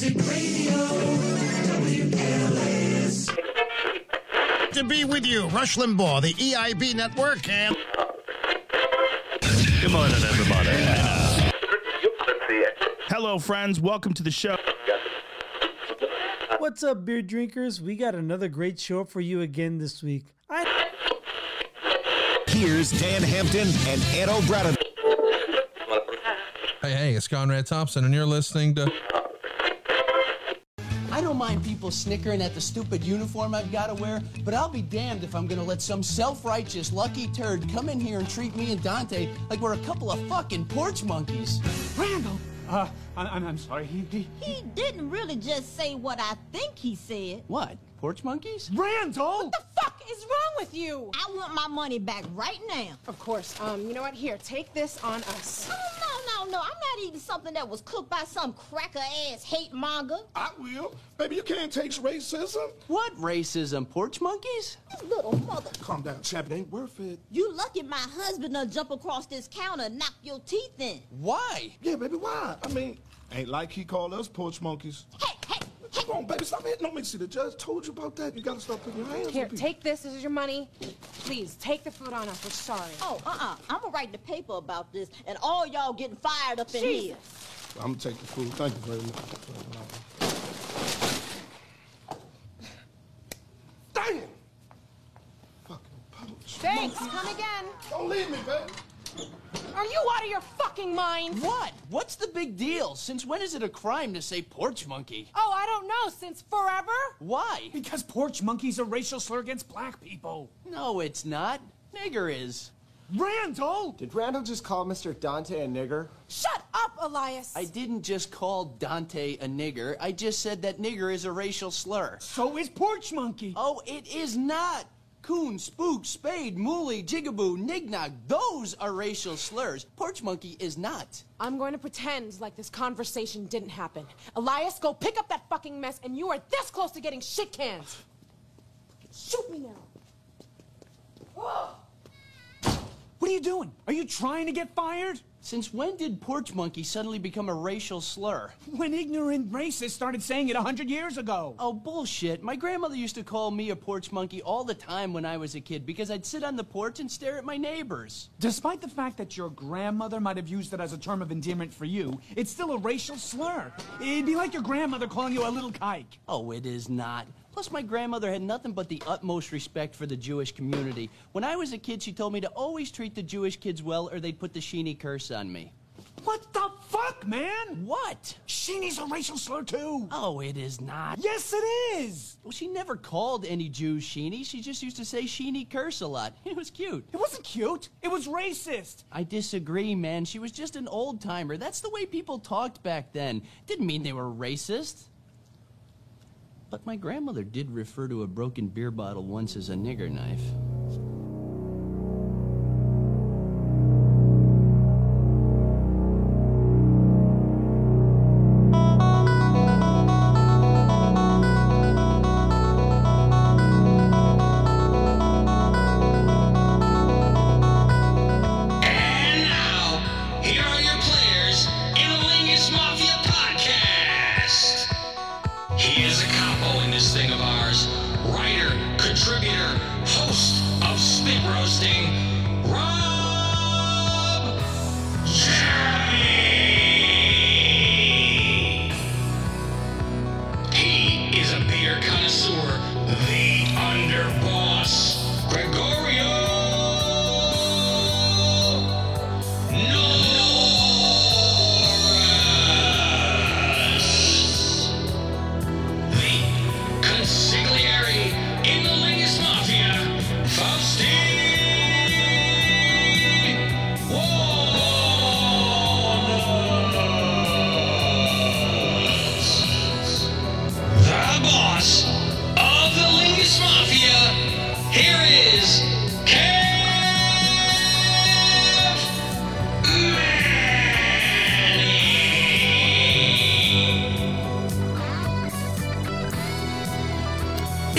Music Radio, WLS. To be with you, Rush Limbaugh, the EIB network, and Good morning, everybody. Hello, friends. Welcome to the show. What's up, beer drinkers? We got another great show for you again this week. I Here's Dan Hampton and Ed O'Brien. Hey, hey, it's Conrad Thompson, and you're listening to I don't mind people snickering at the stupid uniform I've got to wear, but I'll be damned if I'm gonna let some self-righteous lucky turd come in here and treat me and Dante like we're a couple of fucking porch monkeys. Randall! Uh, I, I'm, I'm sorry. He, he, He didn't really just say what I think he said. What? Porch monkeys? Randall! What the fuck is wrong with you? I want my money back right now. Of course. Um, you know what? Here, take this on us. No, no, no. I'm not eating something that was cooked by some cracker ass hate monger. I will. Baby, you can't taste racism. What racism? Porch monkeys? You little mother. Calm down, chap. It ain't worth it. You lucky my husband done jump across this counter and knock your teeth in. Why? Yeah, baby, why? I mean, ain't like he called us porch monkeys. Hey, hey, hey. Come on, baby, stop hitting on me. See, the judge told you about that. You gotta stop putting your hands Here, on people. take this. This is your money. Please, take the food on us. We're sorry. Oh, uh-uh. I'm gonna write the paper about this and all y'all getting fired up in here. I'm gonna take the food. Thank you very much. Damn! Fucking porch. Thanks. Come again. Don't leave me, baby. Are you out of your fucking mind? What? What's the big deal? Since when is it a crime to say porch monkey? Oh, I don't know. Since forever? Why? because porch monkey's a racial slur against black people. No, it's not. Nigger is. Randall! Did Randall just call Mr. Dante a nigger? Shut up, Elias. I didn't just call Dante a nigger. I just said that nigger is a racial slur. So is porch monkey. Oh, it is not. Coon, spook, spade, mooly, jigaboo, nignog, those are racial slurs. Porch monkey is not. I'm going to pretend like this conversation didn't happen. Elias, go pick up that fucking mess, and you are this close to getting shit canned. Shoot me now. What are you doing? Are you trying to get fired? Since when did porch monkey suddenly become a racial slur? When ignorant racists started saying it a hundred years ago. Oh, bullshit. My grandmother used to call me a porch monkey all the time when I was a kid because I'd sit on the porch and stare at my neighbors. Despite the fact that your grandmother might have used it as a term of endearment for you, it's still a racial slur. It'd be like your grandmother calling you a little kike. Oh, it is not. Plus, my grandmother had nothing but the utmost respect for the Jewish community. When I was a kid, she told me to always treat the Jewish kids well or they'd put the Sheeny curse on me. What the fuck, man? What? Sheeny's a racial slur too. Oh, it is not. Yes, it is. Well, she never called any Jews Sheeny. She just used to say Sheeny curse a lot. It was cute. It wasn't cute. It was racist. I disagree, man. She was just an old timer. That's the way people talked back then. Didn't mean they were racist. But my grandmother did refer to a broken beer bottle once as a nigger knife.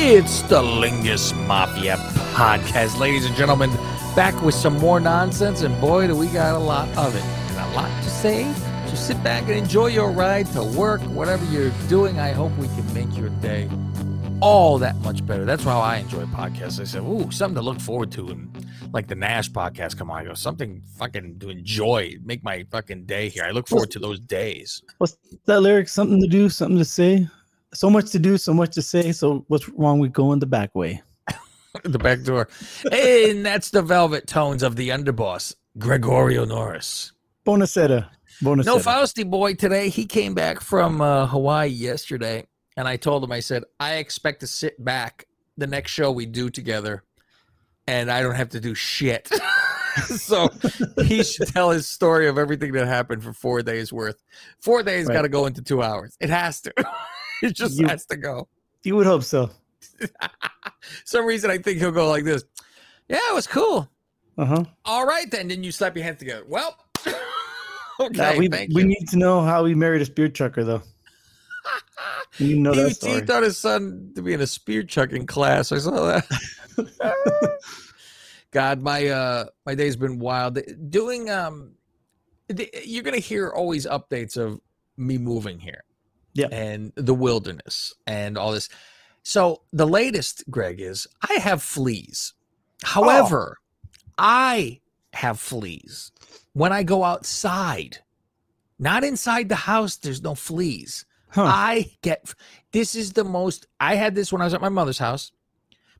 It's the Lingus Mafia podcast, ladies and gentlemen. Back with some more nonsense, and boy, do we got a lot of it. And a lot to say, So sit back and enjoy your ride to work, whatever you're doing. I hope we can make your day all that much better. That's how I enjoy podcasts. I said, ooh, something to look forward to. And like the Nash podcast come on, I go, something fucking to enjoy, make my fucking day here. I look forward to those days. What's that lyric? Something to do, something to say. So much to do, so much to say. So what's wrong with going the back way? the back door. and that's the velvet tones of the underboss, Gregorio Norris. Bonacetta. Bonacetta. No Fausty boy today. He came back from uh, Hawaii yesterday, and I told him, I said, I expect to sit back the next show we do together, and I don't have to do shit. so he should tell his story of everything that happened for four days worth. Four days Right. got to go into two hours. It has to. it just You- has to go. You would hope so. Some reason I think he'll go like this. Yeah, it was cool. Uh huh. All right, then. Then you slap your hands together. Well, okay. we we need to know how he married a spear chucker, though. you know he, that he story. taught his son to be in a spear chucking class. I saw that. God, my uh my day's been wild. Doing um the- you're gonna hear always updates of me moving here. Yeah. And the wilderness and all this. So the latest, Greg, is I have fleas. However, I have fleas when I go outside. Not inside the house, there's no fleas. I get this is the most I had this when I was at my mother's house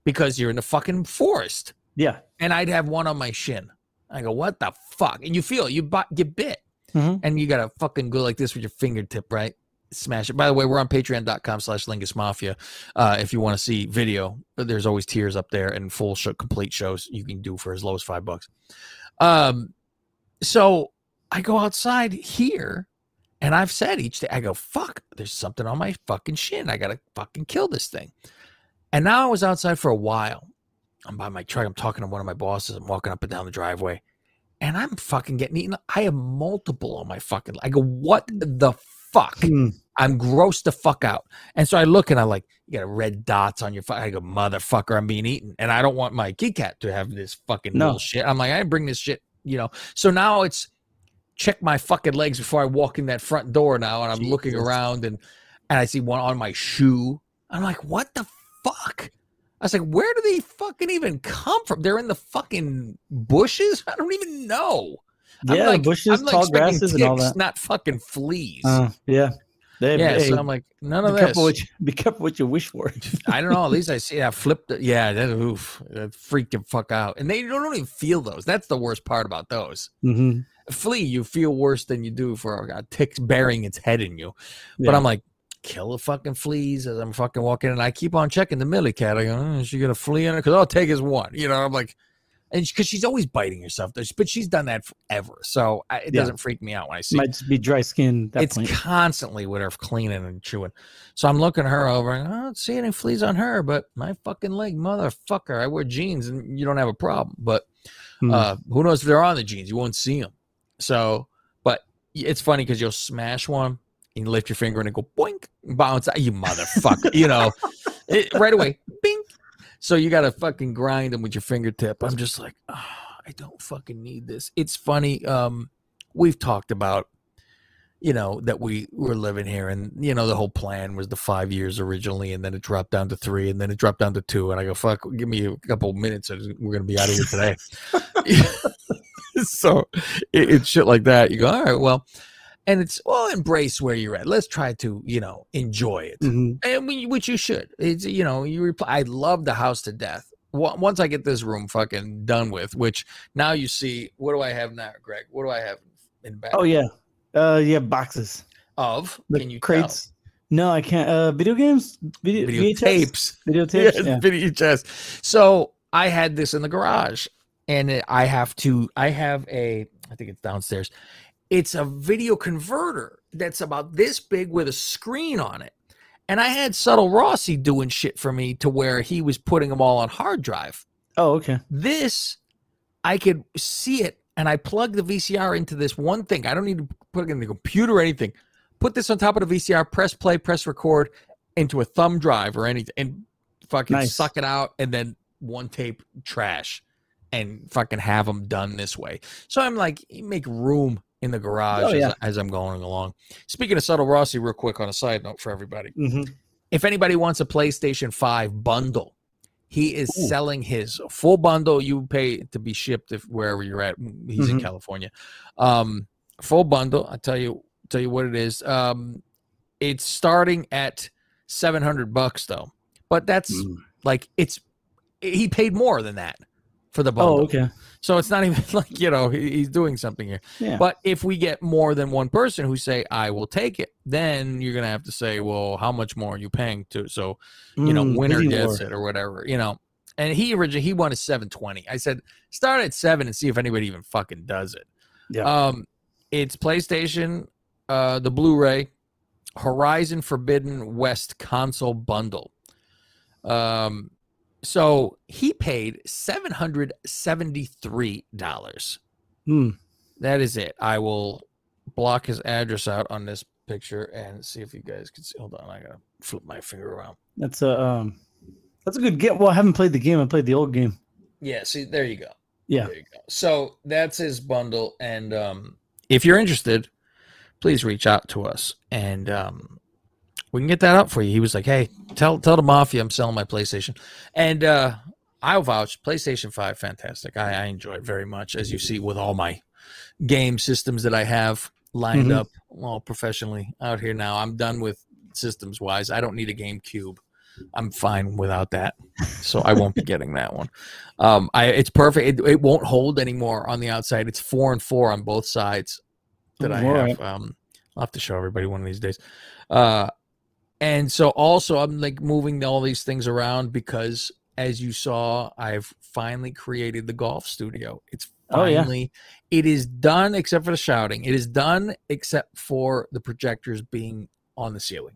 because you're in the fucking forest. Yeah. And I'd have one on my shin. I go, what the fuck? And you feel you bu- get bit. Mhm. And you gotta fucking go like this with your fingertip, right? Smash it. By the way, we're on patreon.com slash lingus mafia. Uh, if you want to see video, there's always tiers up there and full show, complete shows you can do for as low as five bucks. Um, so I go outside here and I've said each day, I go, fuck, there's something on my fucking shin. I gotta fucking kill this thing. And now I was outside for a while. I'm by my truck. I'm talking to one of my bosses. I'm walking up and down the driveway. And I'm fucking getting eaten. I have multiple on my fucking. I go, what the fuck? I'm grossed the fuck out. And so I look and I'm like, you got red dots on your. Fu-. I go, motherfucker, I'm being eaten, and I don't want my kitty cat to have this fucking No. little shit. I'm like, I didn't bring this shit, you know. So now it's check my fucking legs before I walk in that front door now, and I'm looking around and and I see one on my shoe. I'm like, what the fuck? I was like, where do they fucking even come from? They're in the fucking bushes. I don't even know. Yeah, like, bushes, I'm like tall grasses, and all that. Not fucking fleas. Uh, yeah. They- yeah, hey, so I'm like, none of be this. Careful what you, be careful what you wish for. I don't know. At least I see that flipped. it. Yeah, that oof, that freaked the fuck out. And they don't even feel those. That's the worst part about those. hmm A flea, you feel worse than you do for a tick burying its head in you. But I'm like, kill the fucking fleas as I'm fucking walking, and I keep on checking the Millie cat. I go, oh, is she got a flea in her? Because I'll take is one. You know, I'm like, and because she's always biting herself, but she's done that forever, so I, it Yeah. doesn't freak me out when I see. Might just be dry skin. That it's point. constantly with her cleaning and chewing. So I'm looking her over and I don't see any fleas on her, but my fucking leg, motherfucker. I wear jeans and you don't have a problem. But Hmm. uh, who knows if they're on the jeans? You won't see them. So, but it's funny because you'll smash one and you lift your finger and it go boink, bounce out. You motherfucker, you know, it, right away, bing. So you got to fucking grind them with your fingertip. I'm just like, "Ah, I don't fucking need this. It's funny. Um, we've talked about you know that we were living here and you know the whole plan was the five years originally and then it dropped down to three and then it dropped down to two and i go fuck give me a couple minutes and we're gonna be out of here today so it, it's shit like that you go all right well and it's well embrace where you're at let's try to you know enjoy it Mhm. and we, which you should it's you know you reply i love the house to death once i get this room fucking done with which now you see what do i have now greg what do i have in back Oh yeah. Uh, yeah, boxes. of The can you crates. No, I can't. Uh, video games. Video, video VHS? tapes Video tapes. Yeah. VHS. So I had this in the garage, and I have to. I have a. I think it's downstairs. It's a video converter that's about this big with a screen on it, and I had Subtle Rossi doing shit for me to where he was putting them all on hard drive. Oh, okay. This, I could see it, and I plug the VCR into this one thing. I don't need to put it in the computer or anything. Put this on top of the VCR, press play, press record into a thumb drive or anything, and fucking Nice. suck it out, and then one tape trash, and fucking have them done this way. So I'm like, make room in the garage Oh, as, yeah. as I'm going along. Speaking of Subtle Rossi, real quick on a side note for everybody. hmm If anybody wants a PlayStation 5 bundle, he is Ooh. selling his full bundle. You pay to be shipped if wherever you're at. He's in Mhm. California. Um, full bundle. I tell you, tell you what it is. Um, it's starting at seven hundred bucks though, but that's Mm. like it's he paid more than that for the bundle. Oh, okay. So it's not even like you know he's doing something here. Yeah. But if we get more than one person who say I will take it, then you're gonna have to say, well, how much more are you paying to? So you know, Mm, winner gets war. it or whatever. You know, and he originally he wanted seven twenty. I said start at seven and see if anybody even fucking does it. Yeah. Um, it's PlayStation, uh, the Blu-ray, Horizon Forbidden West console bundle. Um, so he paid seven hundred seventy-three dollars. Hmm. That is it. I will block his address out on this picture and see if you guys can see. Hold on, I gotta flip my finger around. That's a um, that's a good game. Well, I haven't played the game. I played the old game. Yeah, see, there you go. Yeah. There you go. So that's his bundle. And um, if you're interested, please reach out to us and um, we can get that up for you. He was like, Hey, tell tell the mafia I'm selling my PlayStation. And uh I'll vouch, PlayStation 5, fantastic. I, I enjoy it very much, as you see with all my game systems that I have lined Mhm. up all professionally out here now. I'm done with systems wise. I don't need a GameCube. I'm fine without that. So I won't be getting that one. Um, I it's perfect. It, it won't hold anymore on the outside. It's four and four on both sides that I have. Um, I'll have to show everybody one of these days. Uh, and so also I'm like moving all these things around because as you saw, I've finally created the golf studio. It's Oh, yeah. finally it is done except for the shouting. It is done except for the projectors being on the ceiling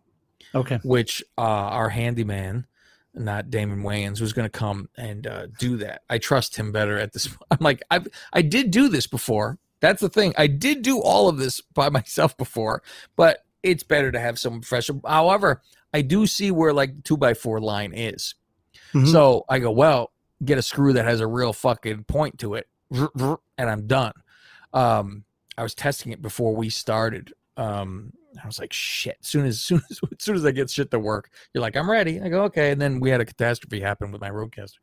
Okay. which uh, our handyman, not Damon Wayans, was going to come and uh, do that. I trust him better at this. I'm like, I I did do this before. That's the thing. I did do all of this by myself before, but it's better to have someone professional. However, I do see where like two by four line is. Mhm. So I go, well, get a screw that has a real fucking point to it, and I'm done. Um, I was testing it before we started. Um, I was like, shit. Soon as soon as as soon as I get shit to work, you're like, I'm ready. I go, okay. And then we had a catastrophe happen with my RODECaster.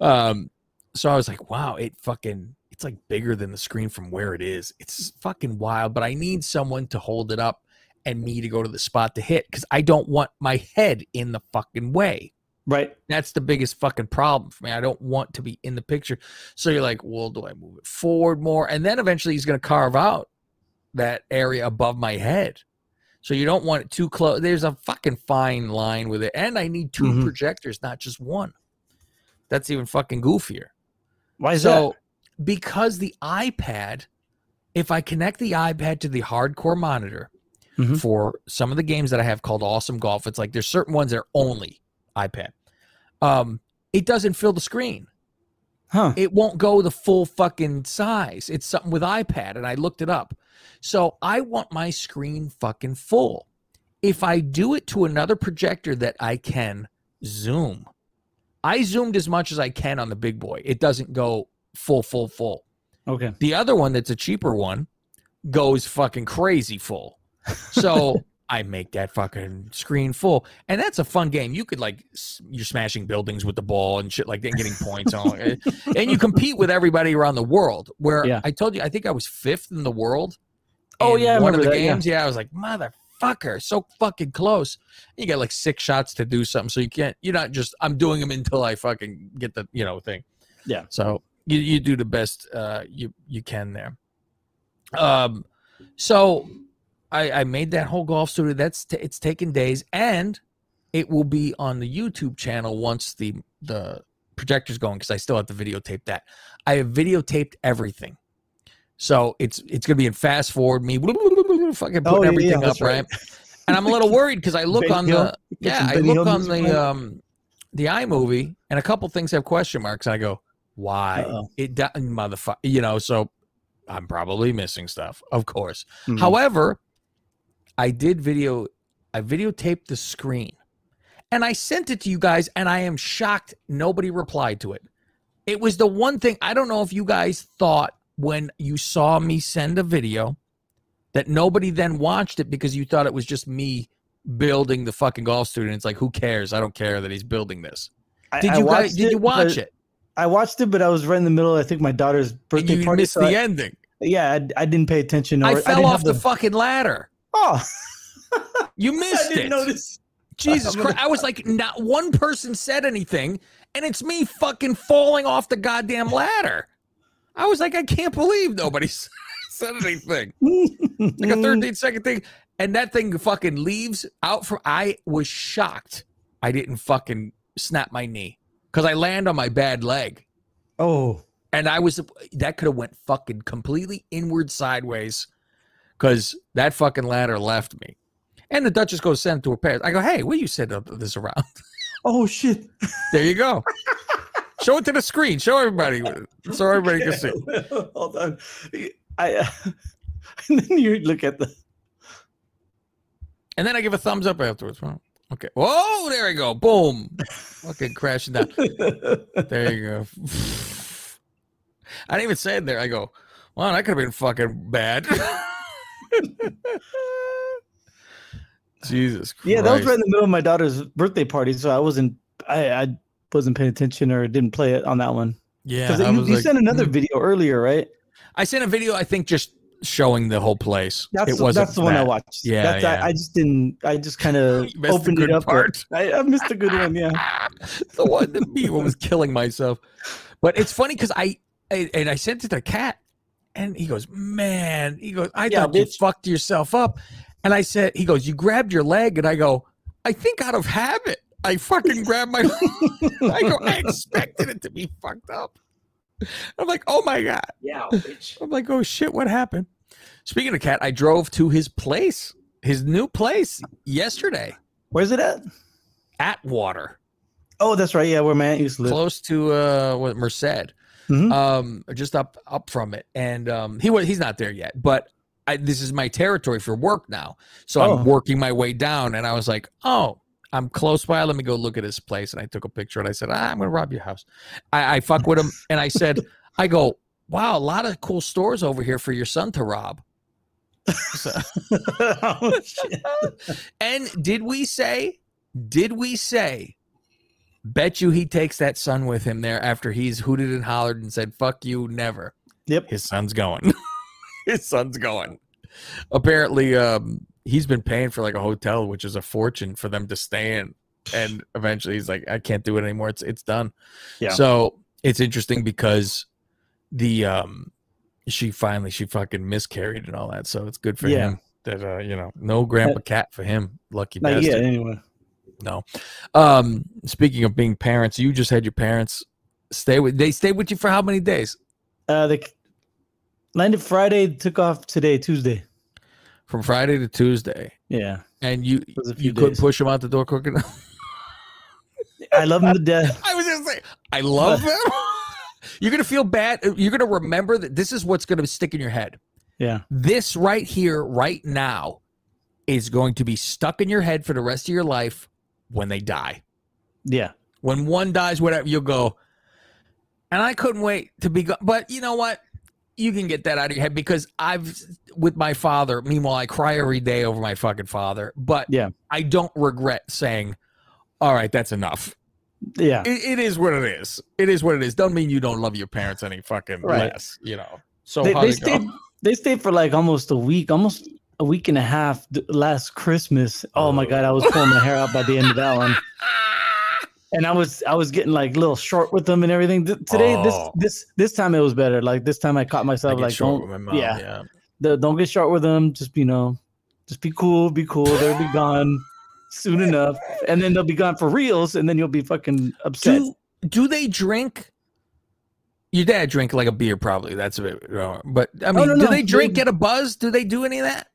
Um, so I was like, wow, it fucking it's like bigger than the screen from where it is. It's fucking wild. But I need someone to hold it up and me to go to the spot to hit because I don't want my head in the fucking way. Right. That's the biggest fucking problem for me. I don't want to be in the picture. So you're like, well, do I move it forward more? And then eventually he's going to carve out that area above my head. So you don't want it too close. There's a fucking fine line with it. And I need 2 Mhm. projectors, not just one. That's even fucking goofier. Why is so because the iPad, if I connect the iPad to the hardcore monitor Mhm. for some of the games that I have called Awesome Golf, it's like there's certain ones that are only iPad. Um, it doesn't fill the screen. Huh. It won't go the full fucking size. It's something with iPad, and I looked it up. So I want my screen fucking full. If I do it to another projector that I can zoom, I zoomed as much as I can on the big boy. It doesn't go full, full, full. Okay. The other one that's a cheaper one goes fucking crazy full. So I make that fucking screen full. And that's a fun game. You could like you're smashing buildings with the ball and shit like that, and getting points on. And you compete with everybody around the world. Where Yeah. I told you, I think I was fifth in the world. Oh, yeah, one of the that, games. Yeah. I was like, motherfucker, so fucking close. You got like six shots to do something, so you can't. You're not just. I'm doing them until I fucking get the you know thing. Yeah. So you you do the best uh, you you can there. Um, so I I made that whole golf studio. That's t- it's taken days, and it will be on the YouTube channel once the the projector's going because I still have to videotape that. I have videotaped everything. So it's it's gonna be in fast forward me fucking putting Oh, yeah, yeah, everything that's up right. And I'm a little worried because I look on Hill. the yeah I look Hill on the um the iMovie and a couple things have question marks and I go why Uh-oh. it do- motherfucker you know so I'm probably missing stuff of course. Mhm. However, I did video I videotaped the screen and I sent it to you guys and I am shocked nobody replied to it. It was the one thing I don't know if you guys thought when you saw me send a video that nobody then watched it because you thought it was just me building the fucking golf student. It's like, who cares? I don't care that he's building this. I- Did I you guys, watched did you watch it? I watched it, but I was right in the middle. I think my daughter's birthday You party. missed so the I- ending. Yeah, I, I didn't pay attention. Or, I I fell off have the fucking ladder. Oh, You missed didn't it. notice. Jesus Christ. I was like, not one person said anything, and it's me fucking falling off the goddamn ladder. I was like, I can't believe nobody said anything. like a 13 second thing. And that thing fucking leaves out from I was shocked. I didn't fucking snap my knee. Because I land on my bad leg. Oh, And I was that could have went fucking completely inward sideways because that fucking ladder left me. And the Duchess goes send it to her parents. I go, hey, will you send this around? oh shit! There you go. Show it to the screen. Show everybody so everybody can see. Hold on. I uh, and then you look at the. And then I give a thumbs up afterwards. Well, okay. Whoa, there we go. Boom. Fucking crashing down. There you go. I didn't even say it there. I go, wow, that could have been fucking bad. Jesus Christ. Yeah, that was right in the middle of my daughter's birthday party, so I wasn't. I I wasn't paying attention or didn't play it on that one. Yeah, you, you like, sent another hmm. video earlier, right? I sent a video, I think, just showing the whole place. That's it wasn't that's the one I watched. Yeah, that's, yeah. I, I just didn't. I just kind of You missed the opened it up. but part. I, I missed a good one. Yeah. the one that me was killing myself. But it's funny because I, I and I sent it to Cat, and he goes, "Man," he goes, "I Yeah, thought you fucked yourself up," and I said, "He goes, you grabbed your leg," and I go, "I think out of habit, I fucking grabbed my." I go, "I expected it to be fucked up." I'm like, "Oh my god!" Yeah, bitch. I'm like, "Oh shit, what happened?" Speaking of Cat, I drove to his place, his new place, yesterday. Where's it at? Atwater Oh, that's right. Yeah, where my aunt used to live. close to uh what Merced, Mhm. um, just up up from it. And um, he was he's not there yet, but I, this is my territory for work now, so Oh. I'm working my way down. And I was like, oh, I'm close by. Let me go look at his place. And I took a picture and I said, ah, I'm gonna rob your house. I, I fuck with him, and I said, I go, wow, a lot of cool stores over here for your son to rob. So- oh, and did we say, did we say, bet you he takes that son with him there after he's hooted and hollered and said, fuck you, never. Yep. His son's going. His son's going. Apparently, um, he's been paying for like a hotel, which is a fortune for them to stay in. And eventually he's like, I can't do it anymore. It's it's done. Yeah. So it's interesting because the um she finally she fucking miscarried and all that. So it's good for Yeah. him that uh, you know, no grandpa cat for him. Lucky bastard. yet. Anyway. No. Um, speaking of being parents, you just had your parents stay with they stayed with you for how many days? Uh, the landed Friday, took off today, Tuesday. From Friday to Tuesday. Yeah. And you was a few you couldn't push them out the door quick enough. I love them to death. I was just saying, I love them. You're gonna feel bad. You're gonna remember that this is what's gonna stick in your head. Yeah. This right here, right now, is going to be stuck in your head for the rest of your life when they die. Yeah. When one dies, whatever, you'll go. And I couldn't wait to be. Go- but you know what? You can get that out of your head because I've with my father. Meanwhile, I cry every day over my fucking father. But Yeah. I don't regret saying, "All right, that's enough." Yeah. It, it is what it is. It is what it is. Don't mean you don't love your parents any fucking Right. less. You know. So they, they go? stayed. They stayed for like almost a week, almost a week and a half last Christmas. Oh my god, I was pulling my hair out by the end of that one. And I was I was getting like a little short with them and everything. Th- Today, Oh. this this this time it was better. Like this time I caught myself get like don't my mom, yeah, yeah. The- don't get short with them. Just you know, just be cool, be cool. They'll be gone soon enough, and then they'll be gone for reals, and then you'll be fucking upset. Do do they drink? Your dad drink like a beer, probably. That's a bit, uh, but I mean, no, do no, they drink? Get a buzz? Do they do any of that?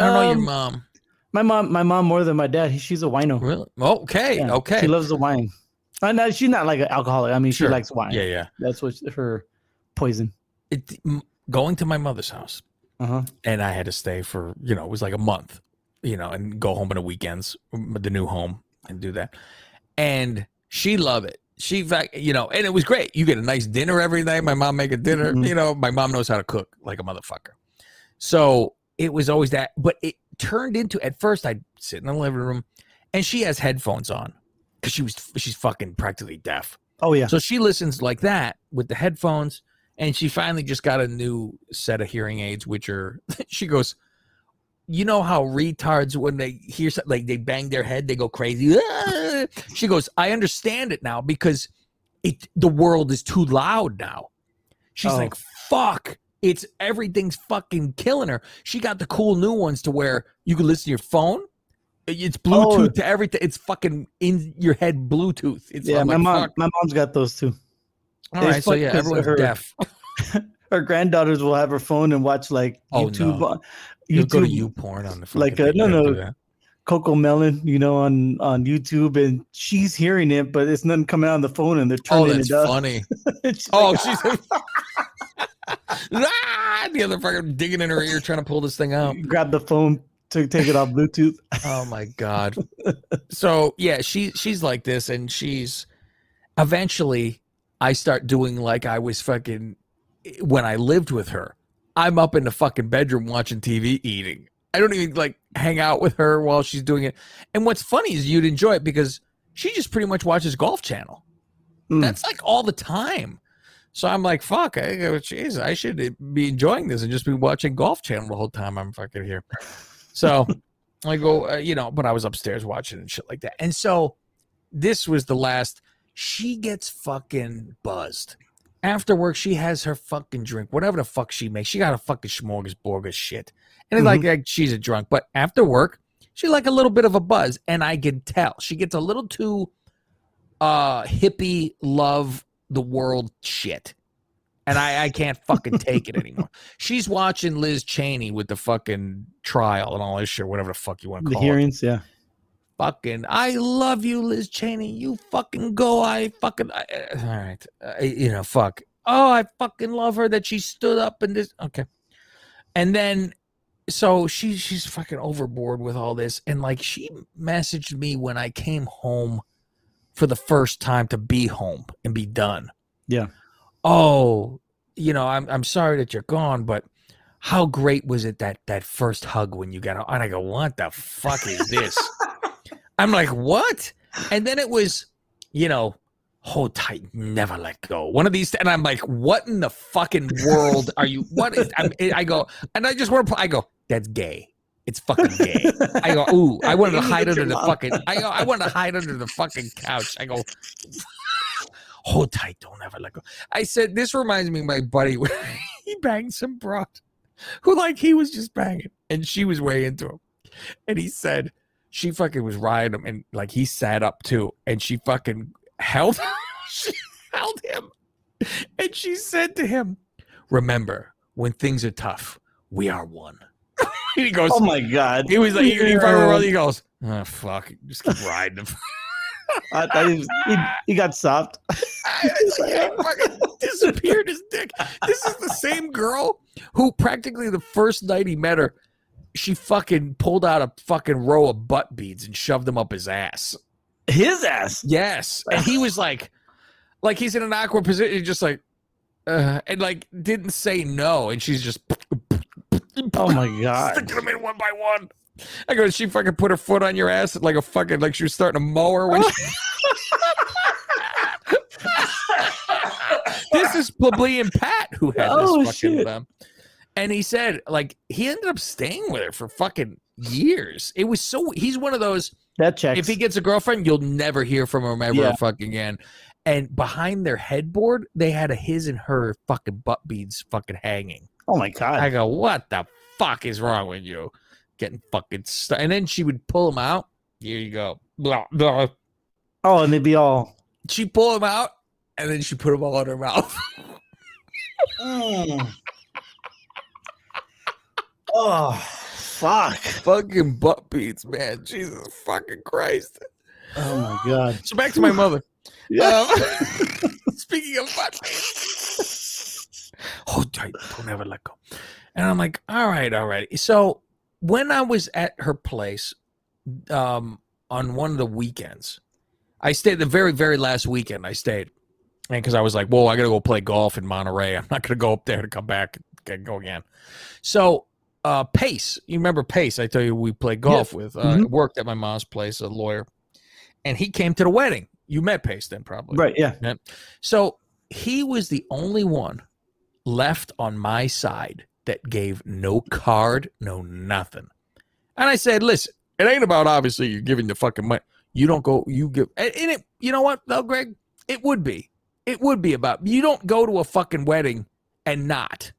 I don't know your Um, mom. My mom, my mom more than my dad. He, she's a wino. Really? Okay, Yeah, okay. She loves the wine. Uh, no, she's not like an alcoholic. I mean, Sure. she likes wine. Yeah, yeah. That's what her poison. It, going to my mother's house, Uh huh. and I had to stay for you know it was like a month, you know, and go home on the weekends, the new home, and do that. And she loved it. She, you know, and it was great. You get a nice dinner every night. My mom make a dinner. Mhm. You know, my mom knows how to cook like a motherfucker. So it was always that. But it turned into at first I'd sit in the living room, and she has headphones on because she was she's fucking practically deaf. Oh yeah. So she listens like that with the headphones, and she finally just got a new set of hearing aids, which are she goes, you know how retards when they hear something like they bang their head, they go crazy. "Ah!" She goes, I understand it now because it the world is too loud now. She's Oh. like, fuck. It's everything's fucking killing her. She got the cool new ones to where you can listen to your phone. It's Bluetooth Oh. to everything. It's fucking in your head Bluetooth. It's yeah, my like, mom, fuck. my mom's got those too. All right, so yeah, everyone's her- deaf. Her granddaughters will have her phone and watch like Oh, YouTube. no. on- You'll go to YouTube, you porn on the fucking like uh, thing. no You don't do no. CoComelon, you know, on on YouTube, and she's hearing it, but it's nothing coming out on the phone, and they're Oh, turning that's it up. funny. Oh, like, she's ah, the other fucking digging in her ear trying to pull this thing out. grab the phone to take it off Bluetooth. Oh my god. So yeah, she she's like this, and she's eventually I start doing like I was fucking when I lived with her. I'm up in the fucking bedroom watching TV eating. I don't even like hang out with her while she's doing it. And what's funny is you'd enjoy it because she just pretty much watches Golf Channel. Mm. That's like all the time. So I'm like, fuck, I go, jeez, I should be enjoying this and just be watching Golf Channel the whole time I'm fucking here. So I go, uh, you know, but I was upstairs watching and shit like that. And so this was the last. She gets fucking buzzed. After work, she has her fucking drink, whatever the fuck she makes. She got a fucking smorgasbord of shit. And it's like, like she's a drunk. But after work, she like a little bit of a buzz. And I can tell she gets a little too uh hippie love the world shit. And I, I can't fucking take it anymore. She's watching Liz Cheney with the fucking trial and all this shit, whatever the fuck you want to the call it hearings, yeah. fucking I love you, Liz Cheney. You fucking go. I fucking I, uh, all right. Uh, you know, fuck. Oh, I fucking love her that she stood up and this. Okay, and then so she she's fucking overboard with all this, and like she messaged me when I came home for the first time to be home and be done. Yeah. Oh, you know, I'm I'm sorry that you're gone, but how great was it that that first hug when you got out? And I go, what the fuck is this? I'm like, what? And then it was, you know, hold tight, never let go. One of these, and I'm like, what in the fucking world are you? What is? I'm, I go, and I just want to. I go, that's gay. It's fucking gay. I go, ooh, I wanted to hide under the mom. fucking. I go, I wanted to hide under the fucking couch. I go, hold tight, don't ever let go. I said, this reminds me of my buddy when he banged some broad who like he was just banging and she was way into him. And he said she fucking was riding him and like he sat up too and she fucking held she held him and she said to him, Remember, when things are tough, we are one. he goes, Oh my god. He was like, he, he, Yeah. he goes, Oh fuck, just keep riding him. I thought he, was, he, he got soft. Like, fucking disappeared his dick. This is the same girl who practically the first night he met her, she fucking pulled out a fucking row of butt beads and shoved them up his ass. His ass. Yes. And he was like, like he's in an awkward position, just like, uh, and like didn't say no. And she's just Oh my god. sticking them in one by one. I go, she fucking put her foot on your ass like a fucking, like she was starting to mow her when she. this is Plebeian Pat who had Oh, this fucking shit. um, and he said like he ended up staying with her for fucking years. It was so he's one of those That checks. if he gets a girlfriend, you'll never hear from him ever Yeah. fucking again. And behind their headboard, they had a his and her fucking butt beads fucking hanging. Oh my god. I go, what the fuck is wrong with you? Getting fucking stuck. And then she would pull them out. Here you go. Blah, blah. oh, and they'd be all. She pull them out, and then she put them all in her mouth. Mm. Oh, fuck. fucking butt beads, man. Jesus fucking Christ. Oh my god. So back to my mother. Yeah. Um, speaking of butt beads. Tight. Don't ever let go. And I'm like, all right, all right. So when I was at her place um, on one of the weekends, I stayed the very, very last weekend I stayed. And because I was like, whoa, I got to go play golf in Monterey. I'm not going to go up there to come back and go again. So uh, Pace. You remember Pace? I tell you, we played golf Yeah. with. Uh, Mhm. Worked at my mom's place, a lawyer, and he came to the wedding. You met Pace then, probably, Right, yeah. So he was the only one left on my side that gave no card, no nothing. And I said, "Listen, it ain't about obviously you're giving the fucking money. You don't go. You give. And it. You know what, though, Greg? It would be. It would be about. You don't go to a fucking wedding and not.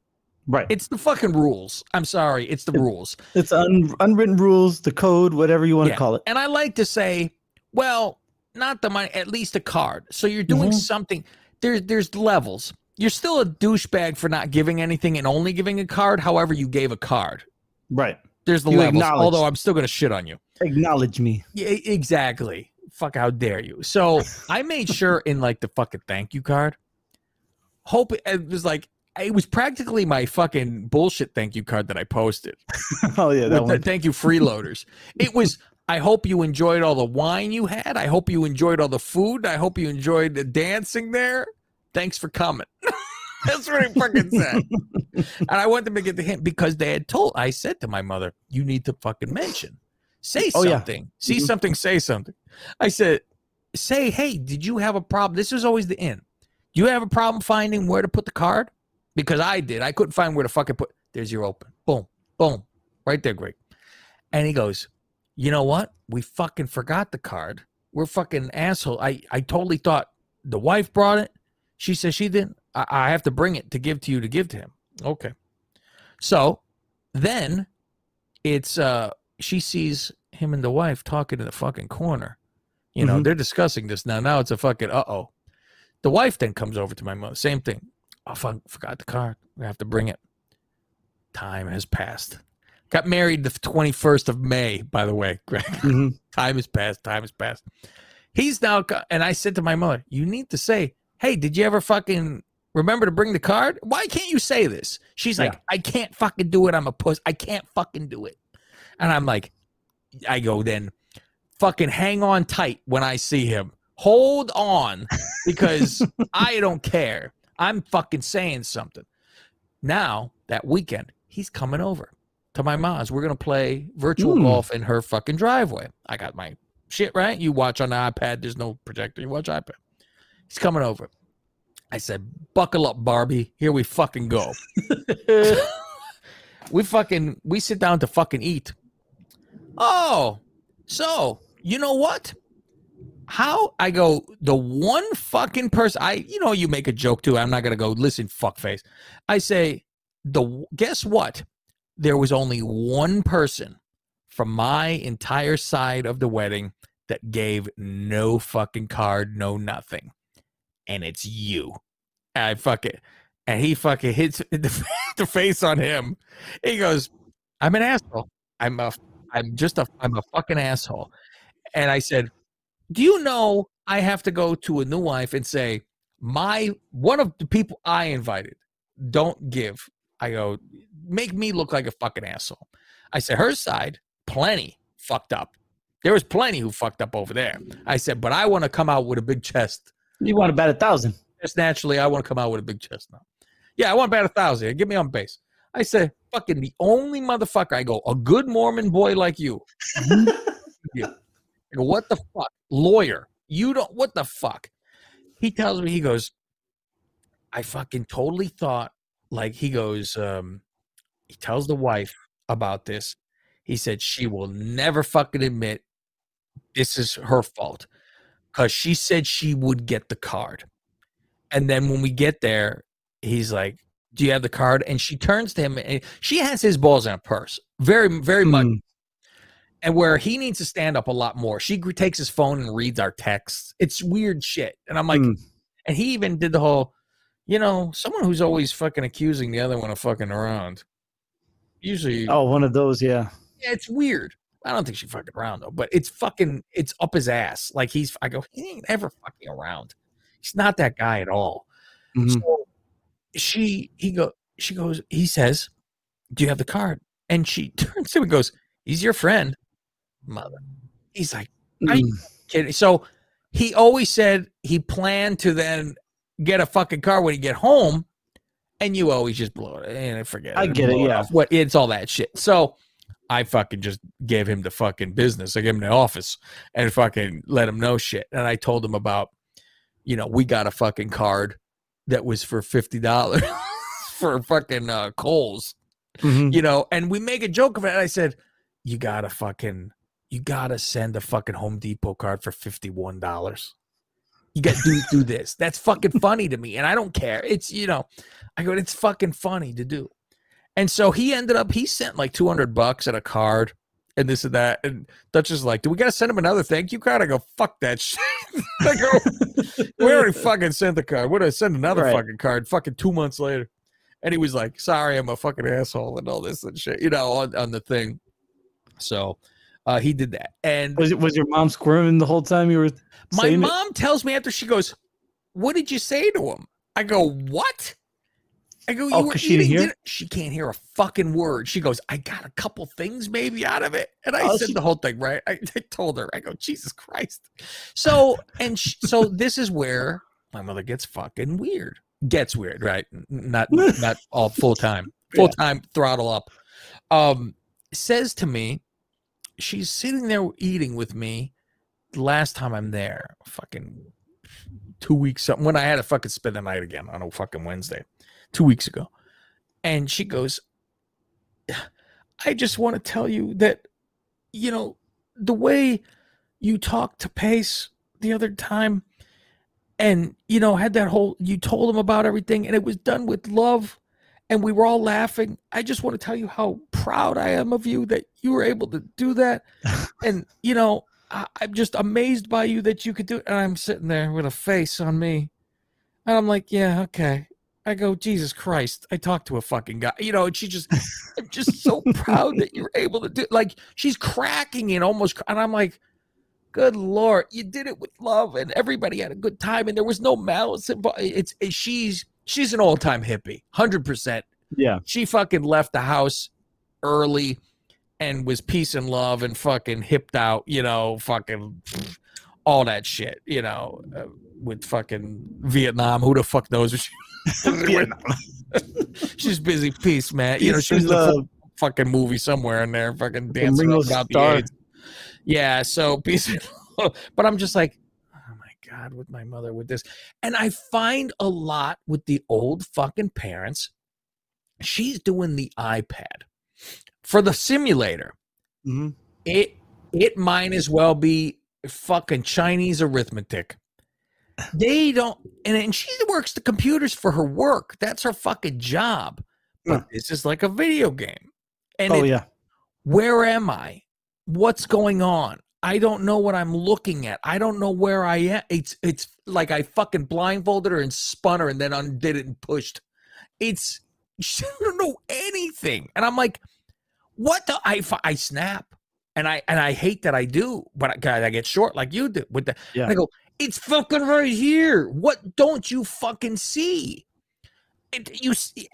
Right. It's the fucking rules. I'm sorry. It's the rules. It's un, unwritten rules, the code, whatever you want to call it. And I like to say, well, not the money, at least a card. So you're doing Mhm. something. There's there's levels. You're still a douchebag for not giving anything and only giving a card. However, you gave a card. Right. There's the You levels. Although I'm still gonna shit on you. Acknowledge me. Yeah, exactly. Fuck, how dare you? So I made sure in like the fucking thank you card. Hope it, it was like it was practically my fucking bullshit thank you card that I posted. Oh yeah, that one. thank you freeloaders. it was. I hope you enjoyed all the wine you had. I hope you enjoyed all the food. I hope you enjoyed the dancing there. Thanks for coming. That's what it fucking said. and I wanted them to get the hint because they had told. I said to my mother, "You need to fucking mention, say Oh, yeah. something, see Mhm. something, say something." I said, "Say, hey, did you have a problem?" This is always the end. Do you have a problem finding where to put the card? Because I did. I couldn't find where to fucking put. There's your open. Boom, boom, right there, Greg. And he goes, "You know what? We fucking forgot the card. We're fucking asshole. I I totally thought the wife brought it. She says she didn't. I, I have to bring it to give to you to give to him. Okay. So then it's uh she sees him and the wife talking in the fucking corner. You know, Mhm. they're discussing this now. Now it's a fucking uh oh. The wife then comes over to my mother. Same thing. I fuck, forgot the card. I have to bring it. Time has passed. Got married the 21st of May, by the way, Greg. Mhm. Time has passed. Time has passed. He's now, and I said to my mother, you need to say, hey, did you ever fucking remember to bring the card? Why can't you say this? She's like, Yeah. I can't fucking do it. I'm a puss. I can't fucking do it. And I'm like, I go, then fucking hang on tight when I see him. Hold on because I don't care. I'm fucking saying something. Now, that weekend, he's coming over to my mom's. We're going to play virtual Mm. golf in her fucking driveway. I got my shit right. You watch on the iPad, there's no projector. You watch iPad. He's coming over. I said, buckle up, Barbie. Here we fucking go. we fucking, we sit down to fucking eat. Oh, so you know what? How I go, the one fucking person I, you know, you make a joke too. I'm not gonna go listen, fuckface. I say, the guess what? There was only one person from my entire side of the wedding that gave no fucking card, no nothing, and it's you. And I fuck it, and he fucking hits the, the face on him. He goes, "I'm an asshole. I'm a, I'm just a, I'm a fucking asshole." And I said, "Do you know I have to go to a new wife and say my one of the people I invited don't give?" I go, "Make me look like a fucking asshole." I said, "Her side, plenty fucked up. There was plenty who fucked up over there." I said, "But I want to come out with a big chest." You want to bet a thousand. Just naturally, I want to come out with a big chest now. Yeah, I want to bat a thousand. Get me on base. I said, fucking the only motherfucker. I go, a good Mormon boy like you. Yeah. I go, what the fuck? Lawyer. You don't, what the fuck? He tells me, he goes, I fucking totally thought, like, he goes, um, he tells the wife about this. He said, she will never fucking admit this is her fault because she said she would get the card. And then when we get there, he's like, Do you have the card? And she turns to him and she has his balls in a purse. Very, very much. And where he needs to stand up a lot more. She takes his phone and reads our texts. It's weird shit. And I'm like, Mm. and he even did the whole, you know, someone who's always fucking accusing the other one of fucking around. Usually, Oh, one of those, yeah. yeah, it's weird. I don't think she fucking around though, but it's fucking it's up his ass. Like he's I go, he ain't ever fucking around. He's not that guy at all. Mhm. So she he go she goes, he says, Do you have the card? And she turns to him and goes, He's your friend. Mother. He's like, you kidding? So he always said he planned to then get a fucking car when he get home and you always just blow it and forget. I and get it, yeah. What it's all that shit. So I fucking just gave him the fucking business. I gave him the office and fucking let him know shit. And I told him about, you know, we got a fucking card that was for fifty dollars for fucking uh, Kohl's, Mhm. you know, and we make a joke of it. And I said, you gotta fucking, you gotta send a fucking Home Depot card for fifty one dollars. You got to do do this. That's fucking funny to me, and I don't care. It's you know, I go, it's fucking funny to do. And so he ended up he sent like two hundred bucks and a card and this and that. And Dutch is like, "Do we got to send him another thank you card?" I go, "Fuck that shit." I go, "We already fucking sent the card. What do I send another Right. fucking card? Fucking two months later." And he was like, "Sorry, I'm a fucking asshole and all this and shit," you know, on, on the thing. So uh, he did that, and Was it was your mom squirming the whole time you were my saying it? mom tells me after she goes, "What did you say to him?" I go, "What?" I go, "You Oh, were 'cause she didn't eating hear? dinner." She can't hear a fucking word. She goes, "I got a couple things maybe out of it," and I Oh, said she- the whole thing right. I, I told her, I go, "Jesus Christ!" So and sh so this is where my mother gets fucking weird. Gets weird, right? Not not all full time, full time throttle up. Um, says to me, she's sitting there eating with me the last time I'm there, fucking two weeks something when I had to fucking spend the night again on a fucking Wednesday, two weeks ago. And she goes, I just want to tell you that, you know, the way you talked to Pace the other time and, you know, had that whole, you told him about everything and it was done with love and we were all laughing. I just want to tell you how proud I am of you that you were able to do that. and, you know, I, I'm just amazed by you that you could do it. And I'm sitting there with a face on me. And I'm like, yeah, okay. I go, Jesus Christ. I talked to a fucking guy, you know, and she just, I'm just so proud that you're able to do like she's cracking and almost, and I'm like, good Lord, you did it with love and everybody had a good time and there was no malice. involved. It's, it's she's, she's an all time hippie, 100%. Yeah. She fucking left the house early and was peace and love and fucking hipped out, you know, fucking all that shit, you know, uh, with fucking Vietnam. Who the fuck knows? She's busy. Peace, man. You know, Peace she's the fucking movie somewhere in there, fucking dancing about the. AIDS. Yeah, so peace. But I'm just like, oh my god, with my mother with this, and I find a lot with the old fucking parents. She's doing the iPad for the simulator. Mhm. It it might as well be fucking Chinese arithmetic. They don't, and, and she works the computers for her work. That's her fucking job. But hmm. this is like a video game. And oh it- yeah. where am I? What's going on? I don't know what I'm looking at. I don't know where I am. It's it's like I fucking blindfolded her and spun her and then undid it and pushed. It's she don't know anything, and I'm like, what the? I I snap, and I and I hate that I do, but I, God, I get short like you do with the. Yeah. I go, it's fucking right here. What don't you fucking see? It, you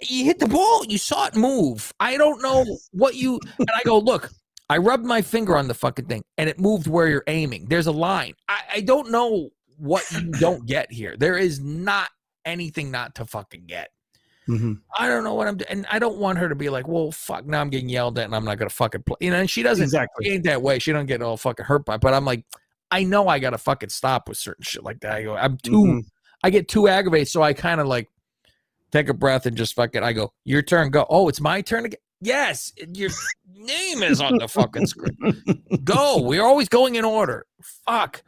you hit the ball. You saw it move. I don't know what you. And I go, look. I rubbed my finger on the fucking thing, and it moved where you're aiming. There's a line. I, I don't know what you don't get here. There is not anything not to fucking get. Mhm. I don't know what I'm doing. And I don't want her to be like, well, fuck, now I'm getting yelled at and I'm not going to fucking play. You know, and she doesn't, Exactly. she ain't that way. She don't get all fucking hurt by it. But I'm like, I know I got to fucking stop with certain shit like that. I go, I'm too, Mhm. I get too aggravated. So I kind of like take a breath and just fucking, I go, your turn, go. Oh, it's my turn again. Yes, your name is on the fucking screen. Go. We're always going in order. Fuck.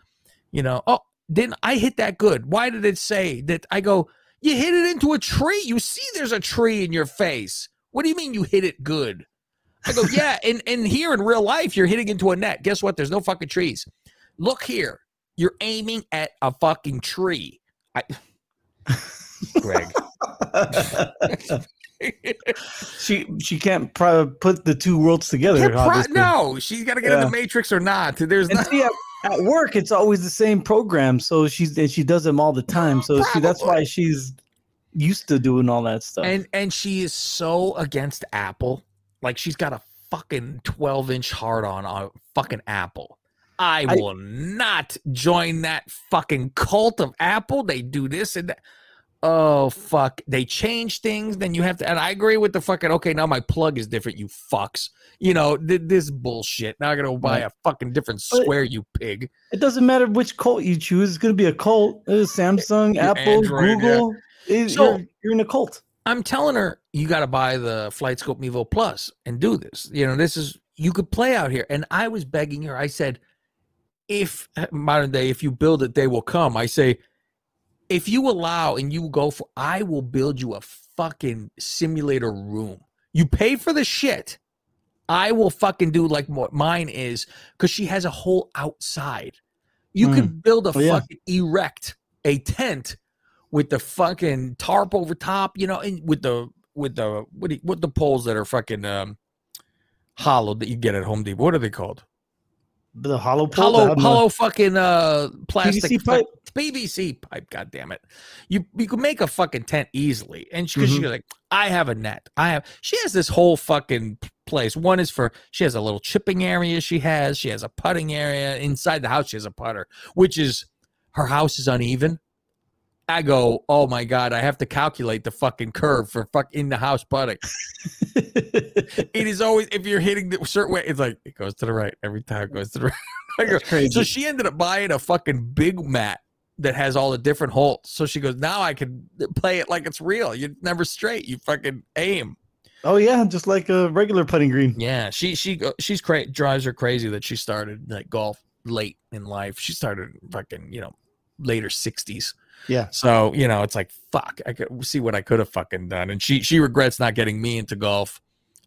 You know, oh, didn't I hit that good? Why did it say that? I go, you hit it into a tree. You see there's a tree in your face. What do you mean you hit it good? I go, yeah, and, and here in real life, you're hitting into a net. Guess what? There's no fucking trees. Look here. You're aiming at a fucking tree. I Greg. she she can't put the two worlds together. Pro- no, she's got to get in the Matrix or not. There's And not. see, at, at work, it's always the same program, so she's and she does them all the time. So see, that's why she's used to doing all that stuff. And and she is so against Apple. Like she's got a fucking 12 inch hard on on fucking Apple. I will not join that fucking cult of Apple. They do this and that. oh fuck, they change things. Then you have to, and I agree with the fucking. Okay, now my plug is different. You fucks. You know th- this bullshit. Now I gotta buy a fucking different square. You pig. It doesn't matter which cult you choose. It's going to be a cult. Samsung, Your Apple, Android, yeah. Google. It- So- you're, you're in a cult. I'm telling her you got to buy the FlightScope Mevo Plus and do this. You know, this is you could play out here. And I was begging her. I said, if modern day, if you build it, they will come. I say, if you allow and you go for, I will build you a fucking simulator room. You pay for the shit. I will fucking do like what mine is because she has a whole outside. You Mm. could build a Oh, yeah. fucking erect a tent with the fucking tarp over top, you know, and with the with the what do you, what the poles that are fucking um hollow that you get at Home Depot. What are they called? The hollow poles. I Hollow hollow fucking uh plastic PVC pipe? PVC pipe, god damn it. You you could make a fucking tent easily. And she, Mhm. she's like, I have a net. I have she has this whole fucking place. One is for she has a little chipping area she has. She has a putting area. Inside the house, she has a putter, which is her house is uneven. I go, oh my god, I have to calculate the fucking curve for fuck in the house putting. it is always if you're hitting the certain way, it's like it goes to the right every time. It goes to the right. I go, crazy. So she ended up buying a fucking big mat that has all the different holes. So she goes, now I can play it like it's real. You're never straight. You fucking aim. Oh yeah, just like a regular putting green. Yeah, she she she's cra- drives her crazy that she started like golf late in life. She started fucking you know later sixties. Yeah. So you know it's like fuck. I could see what I could have fucking done, and she she regrets not getting me into golf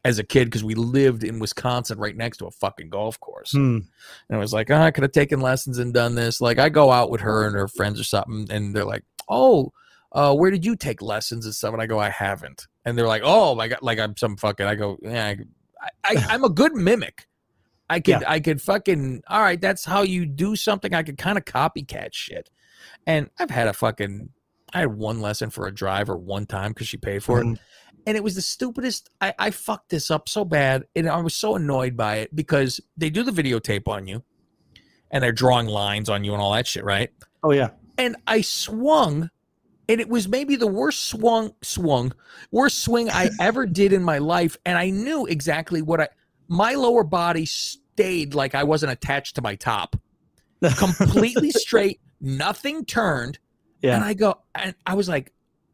as a kid because we lived in Wisconsin right next to a fucking golf course. Hmm. And I was like, oh, I could have taken lessons and done this. Like I go out with her and her friends or something, and they're like, oh, uh, where did you take lessons and stuff? And I go, I haven't. And they're like, oh my god, like I'm some fucking. I go, yeah, I, I, I'm a good mimic. I could, Yeah. I could fucking. All right, that's how you do something. I could kind of copycat shit. And I've had a fucking. I had one lesson for a driver one time because she paid for it Mhm. and it was the stupidest. I, I fucked this up so bad, and I was so annoyed by it because they do the videotape on you, and they're drawing lines on you and all that shit, right? Oh yeah. And I swung, and it was maybe the worst swung, swung, worst swing I ever did in my life, and I knew exactly what I. My lower body stayed like I wasn't attached to my top, completely straight, nothing turned. Yeah. And I go, and I was like,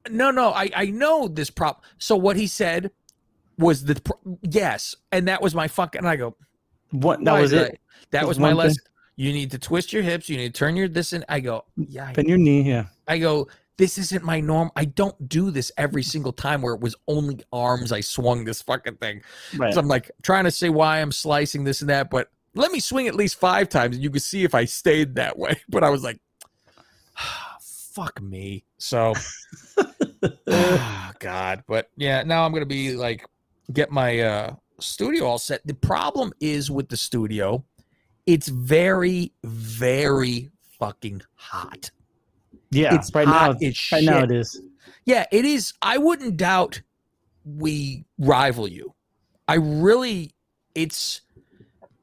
no, no, I, I know this prop. So what he said was the pro- yes, and that was my fucking. And I go, What? That was it. I- that was my thing? lesson. You need to twist your hips. You need to turn your this and I go, yeah. I, Bend your knee. Yeah. I go, this isn't my norm. I don't do this every single time where it was only arms. I swung this fucking thing. Right. So I'm like trying to say why I'm slicing this and that, but let me swing at least five times and you can see if I stayed that way. But I was like, fuck me. So, oh, God. But yeah, now I'm going to be like, get my uh, studio all set. The problem is with the studio, it's very, very fucking hot. Yeah. It's right hot now. as Right now it is. Yeah, it is. I wouldn't doubt we rival you. I really, it's,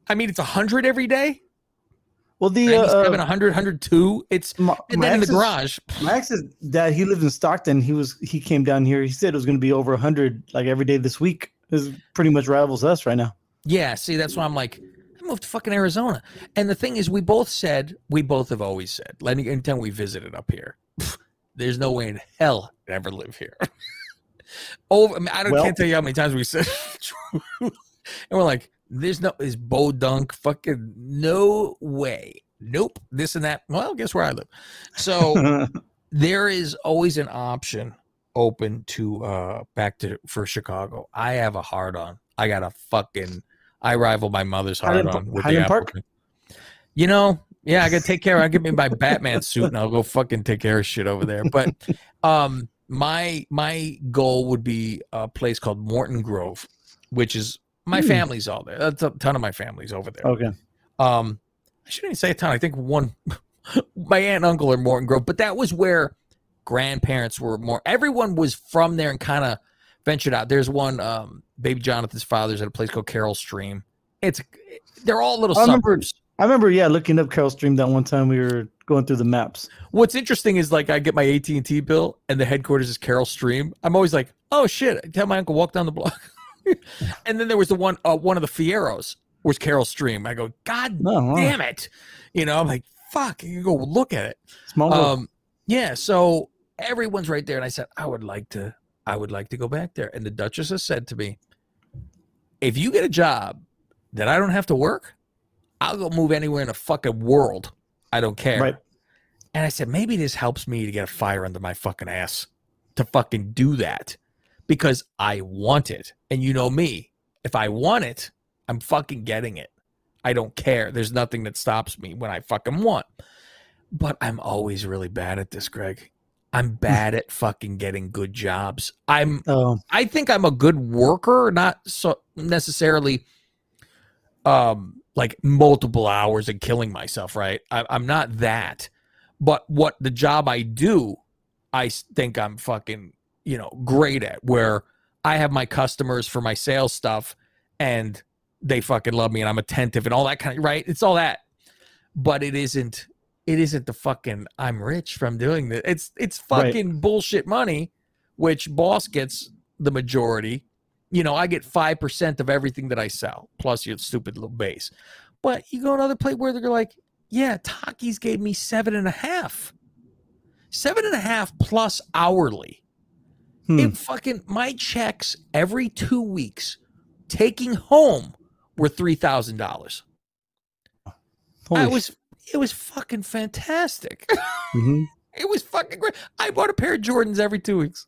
I mean, it's 100 every day. Well, the uh, 100, 102. It's, my, and then in the garage. My ex's dad, he lived in Stockton. He was he came down here. He said it was going to be over hundred like every day this week. This pretty much rivals us right now. Yeah, see, that's why I'm like, moved to fucking Arizona. And the thing is, we both said, we both have always said, let me anytime we visited up here, there's no way in hell I'd ever live here. Over, I, mean, I don't, Well- can't tell you how many times we said, and we're like, there's no, is Bo Dunk fucking no way. Nope, this and that. Well, guess where I live. So there is always an option open to uh back to for Chicago. I have a hard on. I got a fucking I rival my mother's hard Highland on with the Highland Park? You know, yeah, I gotta take care. I give me my Batman suit and I'll go fucking take care of shit over there. But um my my goal would be a place called Morton Grove, which is my Hmm. family's all there. That's a ton of my family's over there. Okay. Um, I shouldn't even say a ton. I think one, my aunt and uncle are Morton Grove, but that was where grandparents were more. Everyone was from there and kind of ventured out. There's one, um, baby Jonathan's father's at a place called Carol Stream. It's they're all little I remember. suburbs. I remember. Yeah, looking up Carol Stream that one time we were going through the maps. What's interesting is like I get my AT and T bill, and the headquarters is Carol Stream. I'm always like, oh shit! I tell my uncle walk down the block. and then there was the one, uh, one of the Fieros was Carol Stream. I go, God Oh, wow. damn it! You know, I'm like, fuck. You go look at it. Small. Um, yeah. So everyone's right there, and I said, I would like to, I would like to go back there. And the Duchess has said to me, if you get a job that I don't have to work, I'll go move anywhere in the fucking world. I don't care. Right. And I said, maybe this helps me to get a fire under my fucking ass to fucking do that because I want it. And you know me, if I want it, I'm fucking getting it. I don't care. There's nothing that stops me when I fucking want. But I'm always really bad at this, Greg. I'm bad at fucking getting good jobs. I'm Oh, I think I'm a good worker, not so necessarily um like multiple hours and killing myself, right? I, I'm not that. But what the job I do, I think I'm fucking, you know, great at where I have my customers for my sales stuff and they fucking love me and I'm attentive and all that kind of right. It's all that. But it isn't it isn't the fucking I'm rich from doing this. It's it's Right. fucking bullshit money, which boss gets the majority. You know, I get five percent of everything that I sell, plus your stupid little base. But you go another place where they're like, yeah, Takis gave me seven and a half. Seven and a half plus hourly. Hmm. It fucking my checks every two weeks taking home were three thousand dollars. I was it was fucking fantastic. hmm It was fucking great. I bought a pair of Jordans every two weeks.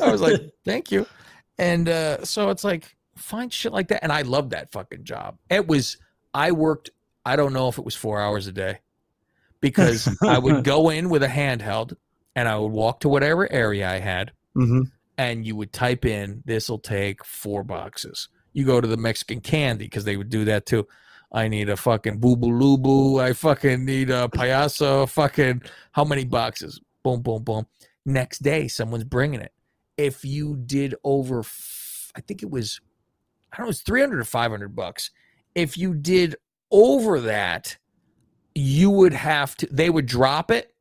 I was like, thank you. And uh, so it's like, find shit like that. And I love that fucking job. It was, I worked, I don't know if it was four hours a day because I would go in with a handheld and I would walk to whatever area I had hmm and you would type in, this will take four boxes. You go to the Mexican candy because they would do that too. I need a fucking boo boo lubu. I fucking need a payaso. Fucking how many boxes? Boom, boom, boom. Next day, someone's bringing it. If you did over, f- I think it was, I don't know, it's 300 or 500 bucks. If you did over that, you would have to, they would drop it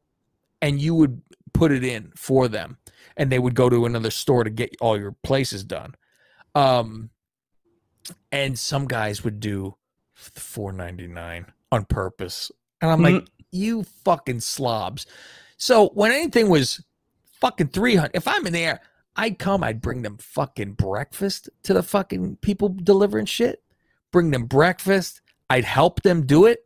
and you would put it in for them and they would go to another store to get all your places done. Um, and some guys would do four ninety nine on purpose, and I'm like, mm-hmm. you fucking slobs. So when anything was fucking three hundred, if I'm in there, I'd come, I'd bring them fucking breakfast to the fucking people delivering shit, bring them breakfast, I'd help them do it,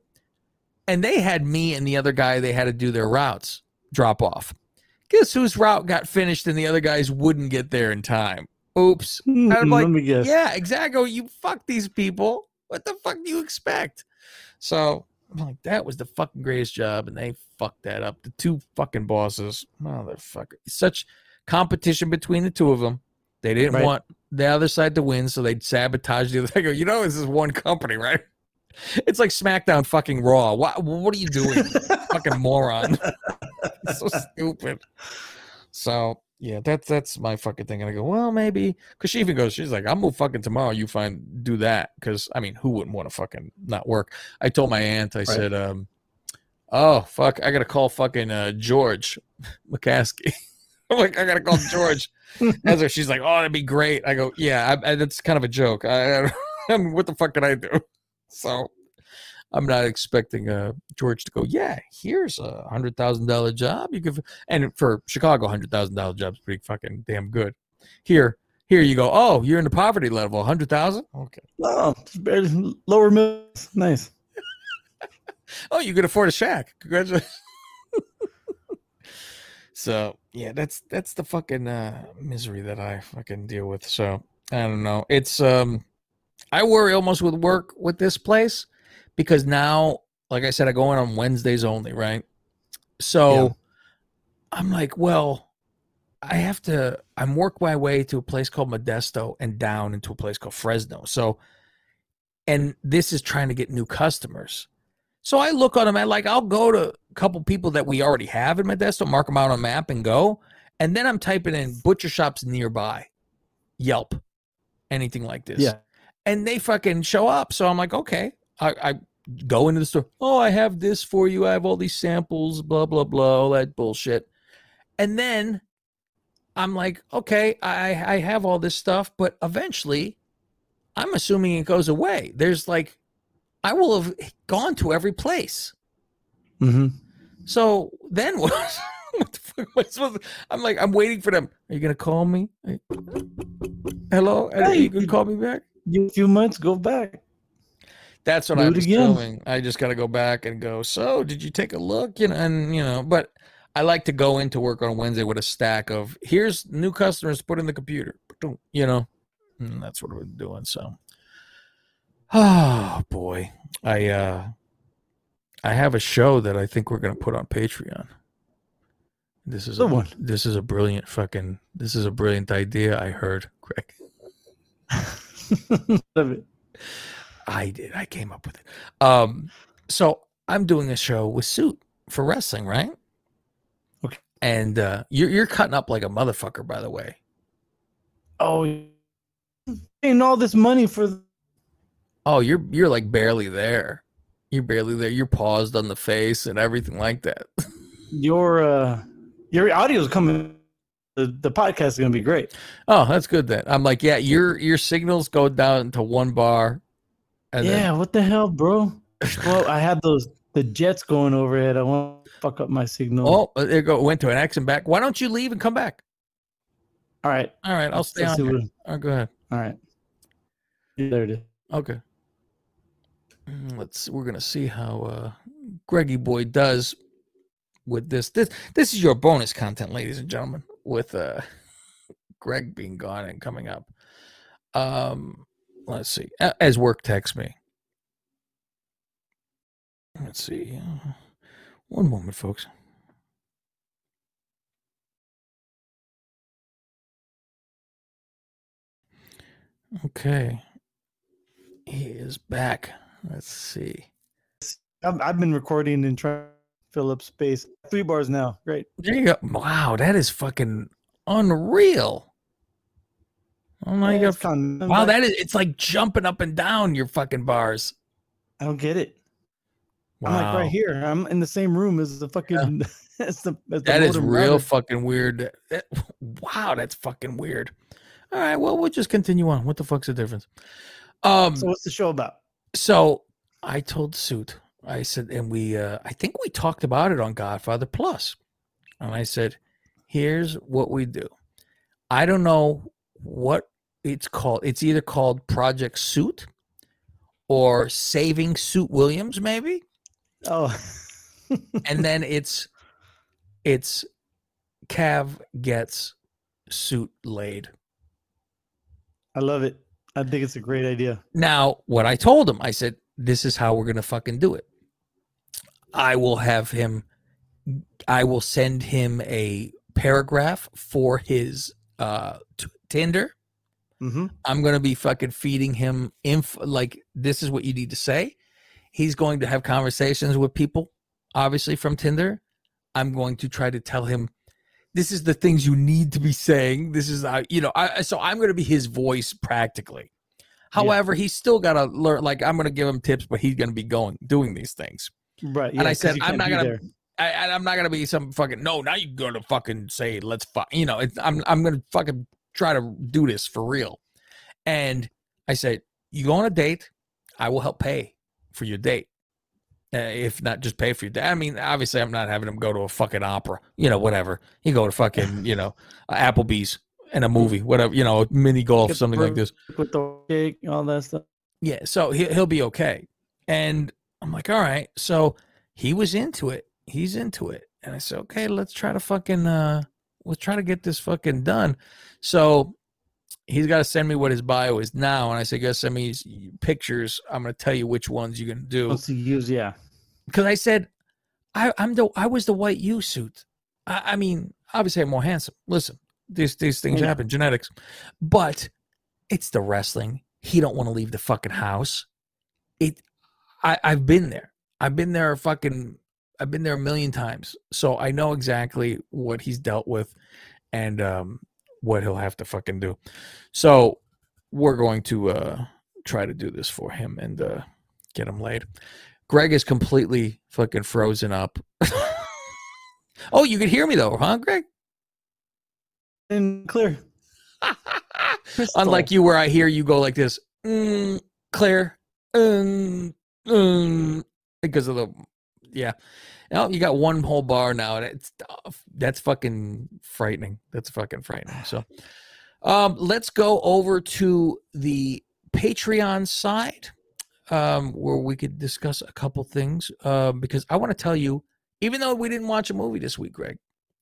and they had me and the other guy. They had to do their routes drop off. Guess whose route got finished and the other guys wouldn't get there in time? Oops. And I'm like, let me guess. yeah, exactly. You fuck these people. What the fuck do you expect? So I'm like, that was the fucking greatest job, and they fucked that up. The two fucking bosses, motherfucker. Such competition between the two of them. They didn't Right. want the other side to win, so they'd sabotage the other. They go, you know, this is one company, right? It's like SmackDown fucking Raw. What, what are you doing, fucking moron? so stupid. So yeah, that's that's my fucking thing. And I go, well, maybe because she even goes, she's like, I'll move fucking tomorrow. You find do that because I mean, who wouldn't want to fucking not work? I told my aunt, I said, um, oh fuck, I gotta call fucking uh, George McCaskey. I'm like, I gotta call George. As her, she's like, oh, that'd be great. I go, yeah, I, I, that's kind of a joke. I, I mean, what the fuck can I do? So I'm not expecting uh, George to go, yeah, here's a hundred thousand dollar job. You could, and for Chicago, hundred thousand dollar job's pretty fucking damn good. Here, here you go. Oh, you're in the poverty level, hundred thousand. Okay. Oh, lower middle. Nice. Oh, you could afford a shack. Congratulations. so yeah, that's that's the fucking uh, misery that I fucking deal with. So I don't know. It's um, I worry almost with work with this place because now, like I said, I go in on Wednesdays only, right? So I'm like, well, I have to. I'm work my way to a place called Modesto and down into a place called Fresno. So, and this is trying to get new customers. So I look on them and like I'll go to a couple people that we already have in Modesto, mark them out on a map and go. And then I'm typing in butcher shops nearby, Yelp, anything like this. Yeah. And they fucking show up. So I'm like, okay. I, I go into the store. Oh, I have this for you. I have all these samples, blah, blah, blah, all that bullshit. And then I'm like, okay, I, I have all this stuff, but eventually I'm assuming it goes away. There's like, I will have gone to every place. Mm-hmm. So then what? what the fuck am I supposed to- I'm like, I'm waiting for them. Are you gonna call me? Hello? Are Hey, you gonna call me back? A few months, go back. That's what Do I'm it again. assuming. I just got to go back and go. So, did you take a look? You know, and you know, but I like to go into work on Wednesday with a stack of here's new customers put in the computer. You know, and that's what we're doing. So, oh boy, I uh, I have a show that I think we're gonna put on Patreon. This is a, one. This is a brilliant fucking. This is a brilliant idea. I heard, Greg. Love it. I did. I came up with it. Um, so I'm doing a show with Suit for wrestling, right? Okay. And uh, you're you're cutting up like a motherfucker, by the way. Oh, paying all this money for Oh, you're you're like barely there. You're barely there. You're paused on the face and everything like that. your uh your audio's coming. The the podcast is gonna be great. Oh, that's good then. I'm like, yeah, your your signals go down to one bar. And yeah, then, what the hell, bro? Well, I had those the jets going overhead. I want to fuck up my signal. oh, there go. Went to an X and back. Why don't you leave and come back? all right, All right, I'll stay let's on. here. what- Oh, go ahead. all right. There it is. Okay. Mm, Let's. We're gonna see how uh, Greggy Boy does with this. This this is your bonus content, ladies and gentlemen, with uh, Greg being gone and coming up. Um, let's see. As work texts me. Let's see. uh, One moment, folks. Okay. He is back. Let's see. I've, I've been recording and trying to fill up space. Three bars now. Great. There you go. Wow, that is fucking unreal. Oh my god. it's fun. Wow, back. that is it's like jumping up and down your fucking bars. I don't get it. Wow. I'm like right here. I'm in the same room as the fucking. as the, as the That is real router. fucking weird. That- wow, that's fucking weird. All right, well, we'll just continue on. What the fuck's the difference? Um So what's the show about? So I told Suit, I said, and we, uh, I think we talked about it on Godfather Plus, and I said, here's what we do. I don't know what it's called. It's either called Project Suit or Saving Suit Williams, maybe, Oh, and then it's it's Cav gets Suit laid. I love it. I think it's a great idea. Now, what I told him, I said, this is how we're going to fucking do it. I will have him, I will send him a paragraph for his uh, Tinder. Mm-hmm. I'm going to be fucking feeding him inf like this is what you need to say. He's going to have conversations with people, obviously from Tinder. I'm going to try to tell him this is the things you need to be saying. This is uh, you know, I so I'm going to be his voice practically. However, he's still got to learn. Like I'm going to give him tips, but he's going to be going doing these things. Right. and I said I'm can't going to. I, I- I'm not gonna be some fucking no. Now you're gonna fucking say let's fuck. You know, it's, I'm I'm gonna fucking try to do this for real. And I said, you go on a date, I will help pay for your date. Uh, if not, just pay for your date. I mean, obviously, I'm not having him go to a fucking opera. You know, whatever. He go to fucking you know Applebee's and a movie, whatever. You know, mini golf, Get something like this. with the cake, all that stuff. Yeah, so he, he'll be okay. And I'm like, all right. So he was into it. He's into it. And I said, okay, let's try to fucking, uh, let's try to get this fucking done. So he's got to send me what his bio is now. And I said, you to send me pictures. I'm going to tell you which ones you're going to do. Wants to use, yeah. Because I said, I, I'm the, I was the white U suit. I, I mean, obviously I'm more handsome. Listen, these, these things Yeah. happen, genetics. But it's the wrestling. He don't want to leave the fucking house. It, I, I've been there. I've been there fucking I've been there a million times. So I know exactly what he's dealt with and um what he'll have to fucking do. So we're going to uh try to do this for him and uh get him laid. Greg is completely fucking frozen up. oh, you can hear me though, huh, Greg? And clear. Unlike you, where I hear you go like this, mm, clear, mm, mm, because of the, yeah. Now you got one whole bar now, it's that's fucking frightening. That's fucking frightening. So, um, let's go over to the Patreon side, um, where we could discuss a couple things. Uh, because I want to tell you, even though we didn't watch a movie this week, Greg,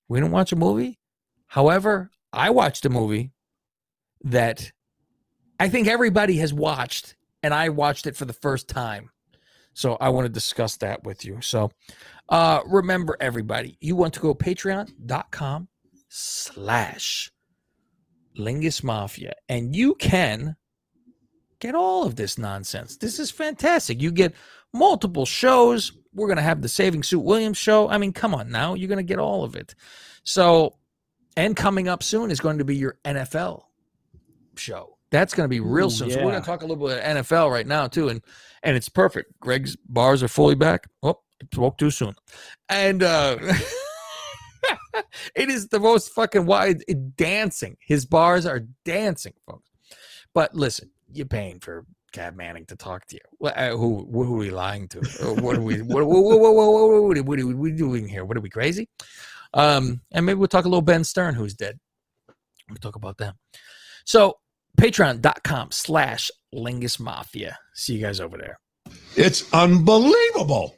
we didn't watch a movie. However, I watched a movie that I think everybody has watched, and I watched it for the first time. So I want to discuss that with you. So uh remember everybody, you want to go patreon.com slash Lingus Mafia, and you can get all of this nonsense. This is fantastic. You get multiple shows. We're gonna have the Saving Suit Williams show. I mean, come on now, you're gonna get all of it. So, and coming up soon is going to be your NFL show. That's going to be real soon. So we're going to talk a little bit of NFL right now too, and and it's perfect. Greg's bars are fully back. Oh, spoke too soon, and uh it is the most fucking wide dancing. His bars are dancing, folks. But listen, you're paying for Cav Manning to talk to you. Uh, who who are we lying to? Uh, what are we? What, what, what, what, what, what are we doing here? What are we crazy? Um, and maybe we'll talk a little Ben Stern, who's dead. We'll talk about that. So patreon.com slash lingus mafia. See you guys over there. It's unbelievable.